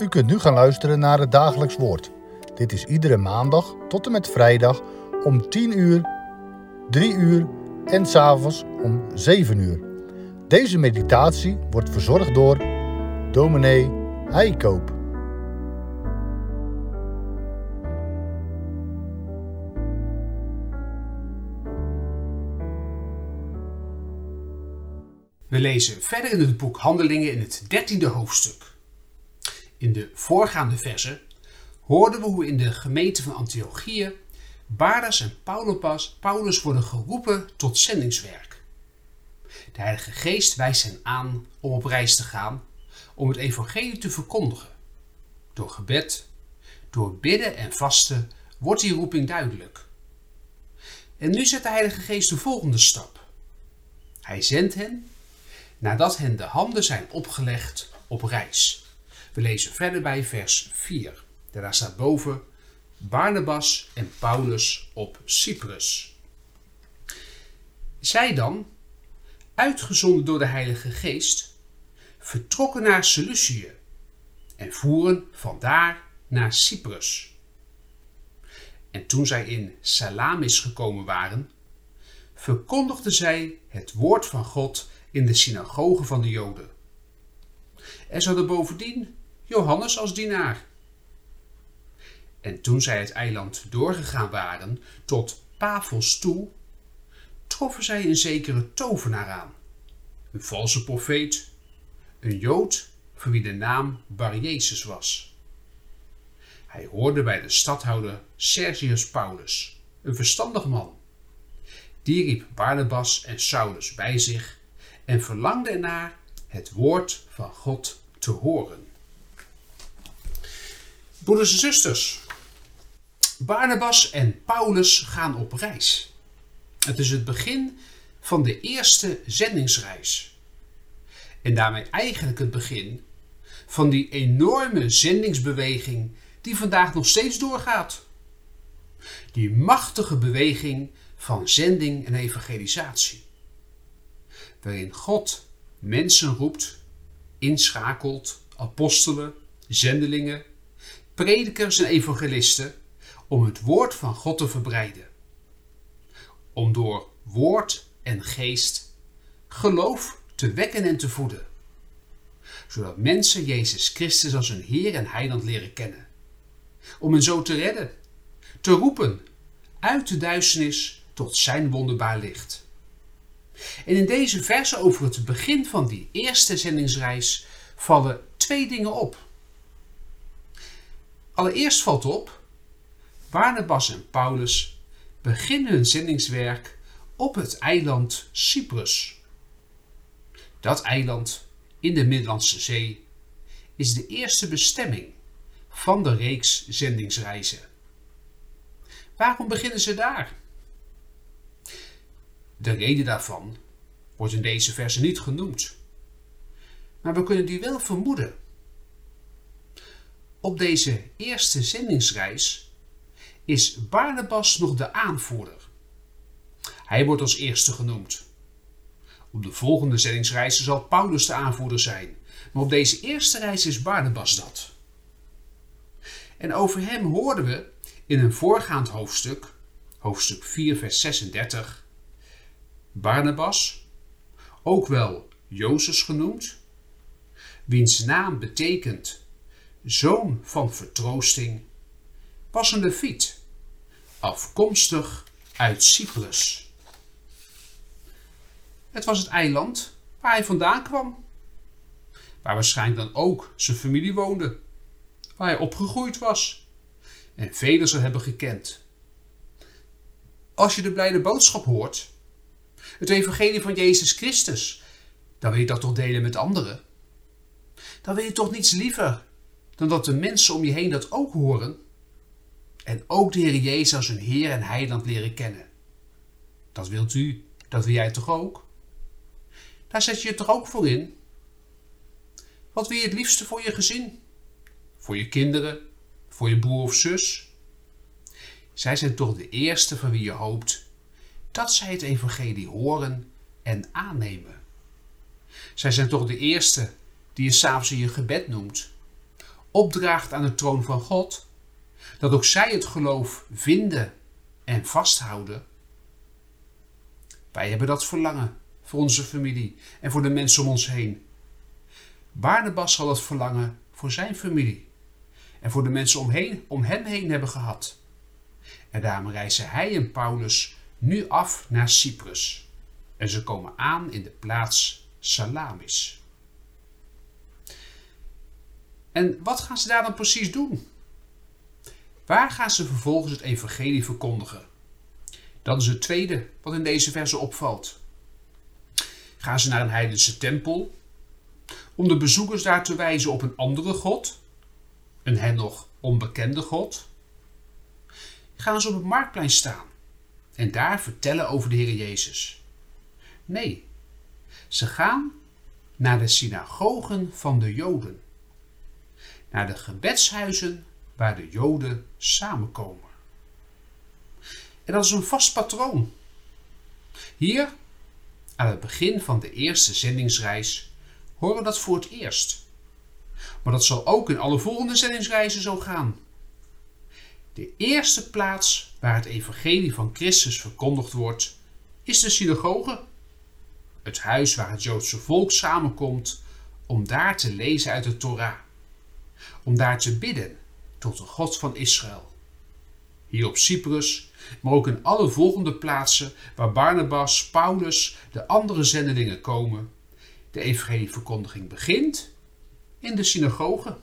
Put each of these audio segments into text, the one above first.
U kunt nu gaan luisteren naar het dagelijks woord. Dit is iedere maandag tot en met vrijdag om 10 uur, 3 uur en s'avonds om 7 uur. Deze meditatie wordt verzorgd door dominee Heikoop. We lezen verder in het boek Handelingen in het dertiende hoofdstuk. In de voorgaande versen hoorden we hoe in de gemeente van Antiochië Barnabas en Paulus, Paulus worden geroepen tot zendingswerk. De Heilige Geest wijst hen aan om op reis te gaan om het evangelie te verkondigen. Door gebed, door bidden en vasten wordt die roeping duidelijk. En nu zet de Heilige Geest de volgende stap. Hij zendt hen nadat hen de handen zijn opgelegd op reis. We lezen verder bij vers 4. Daar staat boven Barnabas en Paulus op Cyprus. Zij dan, uitgezonden door de Heilige Geest, vertrokken naar Seleucië en voeren vandaar naar Cyprus. En toen zij in Salamis gekomen waren, verkondigden zij het woord van God in de synagoge van de Joden. Er zat er bovendien Johannes als dienaar. En toen zij het eiland doorgegaan waren tot Pafos toe, troffen zij een zekere tovenaar aan, een valse profeet, een Jood voor wie de naam Bar Jezus was. Hij hoorde bij de stadhouder Sergius Paulus, een verstandig man. Die riep Barnabas en Saulus bij zich en verlangde ernaar het woord van God te horen. Broeders en zusters, Barnabas en Paulus gaan op reis. Het is het begin van de eerste zendingsreis. En daarmee eigenlijk het begin van die enorme zendingsbeweging die vandaag nog steeds doorgaat. Die machtige beweging van zending en evangelisatie waarin God mensen roept, inschakelt, apostelen, zendelingen, predikers en evangelisten om het woord van God te verbreiden. Om door woord en geest geloof te wekken en te voeden. Zodat mensen Jezus Christus als hun Heer en Heiland leren kennen. Om hen zo te redden, te roepen uit de duisternis tot zijn wonderbaar licht. En in deze verse over het begin van die eerste zendingsreis vallen twee dingen op. Allereerst valt op, Barnabas en Paulus beginnen hun zendingswerk op het eiland Cyprus. Dat eiland in de Middellandse Zee is de eerste bestemming van de reeks zendingsreizen. Waarom beginnen ze daar? De reden daarvan wordt in deze verse niet genoemd. Maar we kunnen die wel vermoeden. Op deze eerste zendingsreis is Barnabas nog de aanvoerder. Hij wordt als eerste genoemd. Op de volgende zendingsreizen zal Paulus de aanvoerder zijn, maar op deze eerste reis is Barnabas dat. En over hem hoorden we in een voorgaand hoofdstuk, hoofdstuk 4, vers 36, Barnabas, ook wel Jozef genoemd, wiens naam betekent zoon van vertroosting, was een afkomstig uit Cyprus. Het was het eiland waar hij vandaan kwam, waar waarschijnlijk dan ook zijn familie woonde, waar hij opgegroeid was en velen zou hebben gekend. Als je de blijde boodschap hoort, het evangelie van Jezus Christus, dan wil je dat toch delen met anderen. Dan wil je toch niets liever dan dat de mensen om je heen dat ook horen en ook de Heer Jezus hun Heer en Heiland leren kennen. Dat wilt u, dat wil jij toch ook? Daar zet je je toch ook voor in? Wat wil je het liefste voor je gezin? Voor je kinderen? Voor je broer of zus? Zij zijn toch de eerste van wie je hoopt dat zij het evangelie horen en aannemen. Zij zijn toch de eerste die je s'avonds in je gebed noemt, opdraagt aan de troon van God, dat ook zij het geloof vinden en vasthouden. Wij hebben dat verlangen voor onze familie en voor de mensen om ons heen. Barnabas zal het verlangen voor zijn familie en voor de mensen omheen, om hem heen hebben gehad. En daarom reizen hij en Paulus nu af naar Cyprus. En ze komen aan in de plaats Salamis. En wat gaan ze daar dan precies doen? Waar gaan ze vervolgens het evangelie verkondigen? Dat is het tweede wat in deze verse opvalt. Gaan ze naar een heidense tempel om de bezoekers daar te wijzen op een andere God, een hen nog onbekende God? Gaan ze op het marktplein staan en daar vertellen over de Heer Jezus? Nee, ze gaan naar de synagogen van de Joden, naar de gebedshuizen waar de Joden samenkomen. En dat is een vast patroon. Hier, aan het begin van de eerste zendingsreis, horen we dat voor het eerst. Maar dat zal ook in alle volgende zendingsreizen zo gaan. De eerste plaats waar het evangelie van Christus verkondigd wordt, is de synagoge. Het huis waar het Joodse volk samenkomt om daar te lezen uit de Torah. Om daar te bidden tot de God van Israël. Hier op Cyprus, maar ook in alle volgende plaatsen waar Barnabas, Paulus, de andere zendelingen komen. De evangelieverkondiging begint in de synagoge.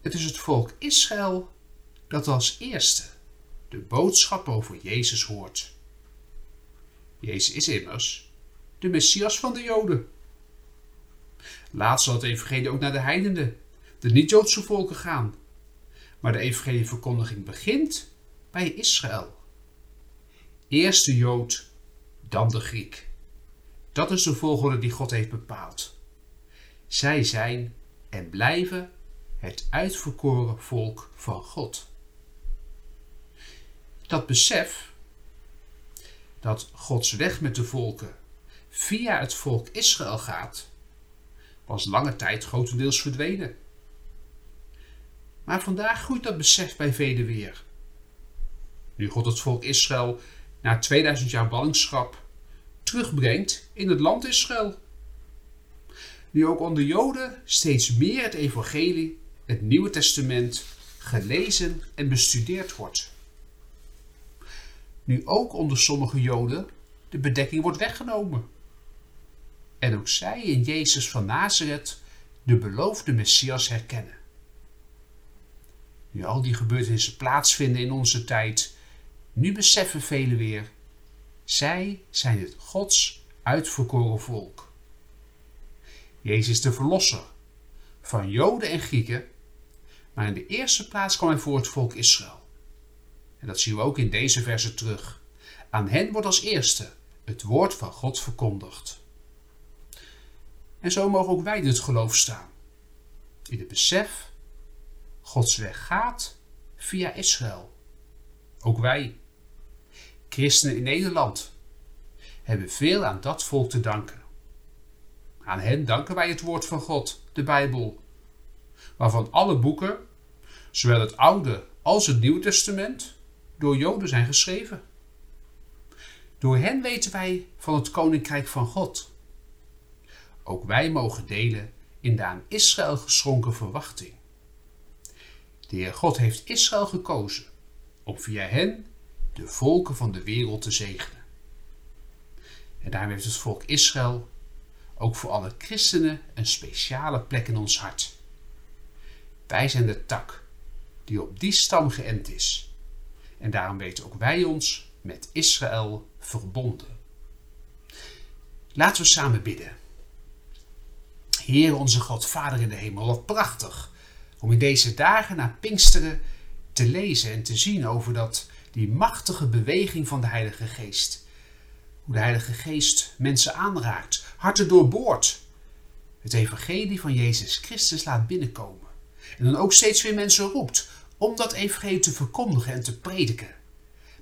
Het is het volk Israël dat als eerste de boodschap over Jezus hoort. Jezus is immers de Messias van de Joden. Laat zal het evangelie ook naar de heidenen, de niet-Joodse volken gaan. Maar de evangelieverkondiging begint bij Israël. Eerst de Jood, dan de Griek. Dat is de volgorde die God heeft bepaald. Zij zijn en blijven het uitverkoren volk van God. Dat besef dat Gods weg met de volken via het volk Israël gaat, was lange tijd grotendeels verdwenen. Maar vandaag groeit dat besef bij velen weer. Nu God het volk Israël na 2000 jaar ballingschap terugbrengt in het land Israël. Nu ook onder Joden steeds meer het evangelie het Nieuwe Testament gelezen en bestudeerd wordt. Nu ook onder sommige Joden de bedekking wordt weggenomen. En ook zij in Jezus van Nazareth de beloofde Messias herkennen. Nu al die gebeurtenissen plaatsvinden in onze tijd, nu beseffen velen weer, zij zijn het Gods uitverkoren volk. Jezus de Verlosser van Joden en Grieken maar in de eerste plaats kwam hij voor het volk Israël. En dat zien we ook in deze verse terug. Aan hen wordt als eerste het woord van God verkondigd. En zo mogen ook wij dit geloof staan. In het besef, Gods weg gaat via Israël. Ook wij, christenen in Nederland, hebben veel aan dat volk te danken. Aan hen danken wij het woord van God, de Bijbel, waarvan alle boeken, zowel het Oude als het Nieuwe Testament, door Joden zijn geschreven. Door hen weten wij van het Koninkrijk van God. Ook wij mogen delen in de aan Israël geschonken verwachting. De Heer God heeft Israël gekozen om via hen de volken van de wereld te zegenen. En daarom heeft het volk Israël ook voor alle christenen een speciale plek in ons hart. Wij zijn de tak die op die stam geënt is. En daarom weten ook wij ons met Israël verbonden. Laten we samen bidden. Heer onze God, Vader in de hemel, wat prachtig om in deze dagen naar Pinksteren te lezen en te zien over dat, die machtige beweging van de Heilige Geest. Hoe de Heilige Geest mensen aanraakt, harten doorboort, het evangelie van Jezus Christus laat binnenkomen. En dan ook steeds weer mensen roept om dat evangelie te verkondigen en te prediken.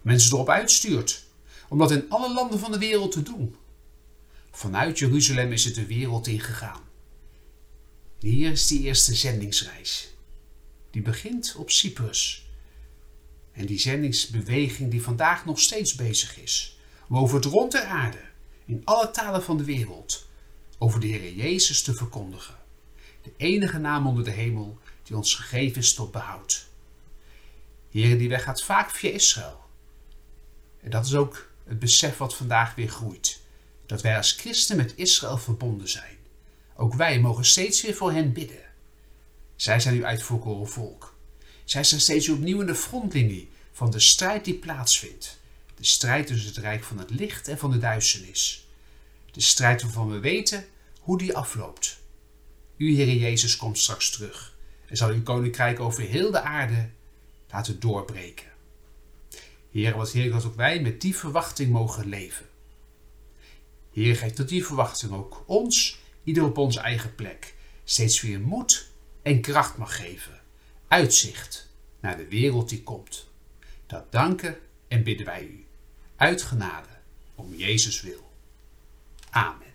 Mensen erop uitstuurt om dat in alle landen van de wereld te doen. Vanuit Jeruzalem is het de wereld ingegaan. Hier is die eerste zendingsreis. Die begint op Cyprus. En die zendingsbeweging die vandaag nog steeds bezig is. Over het rond der aarde, in alle talen van de wereld, over de Heer Jezus te verkondigen. De enige naam onder de hemel die ons gegeven is tot behoud. Heer, die weg gaat vaak via Israël. En dat is ook het besef wat vandaag weer groeit. Dat wij als christen met Israël verbonden zijn. Ook wij mogen steeds weer voor hen bidden. Zij zijn uw uitverkoren volk. Zij zijn steeds opnieuw in de frontlinie van de strijd die plaatsvindt. De strijd tussen het rijk van het licht en van de duisternis. De strijd waarvan we weten hoe die afloopt. U, Heer Jezus, komt straks terug en zal uw koninkrijk over heel de aarde laten doorbreken. Heer, wat heerlijk dat ook wij met die verwachting mogen leven. Heer, geef tot die verwachting ook ons, ieder op onze eigen plek, steeds weer moed en kracht mag geven. Uitzicht naar de wereld die komt. Dat danken en bidden wij u. Uit genade, om Jezus wil. Amen.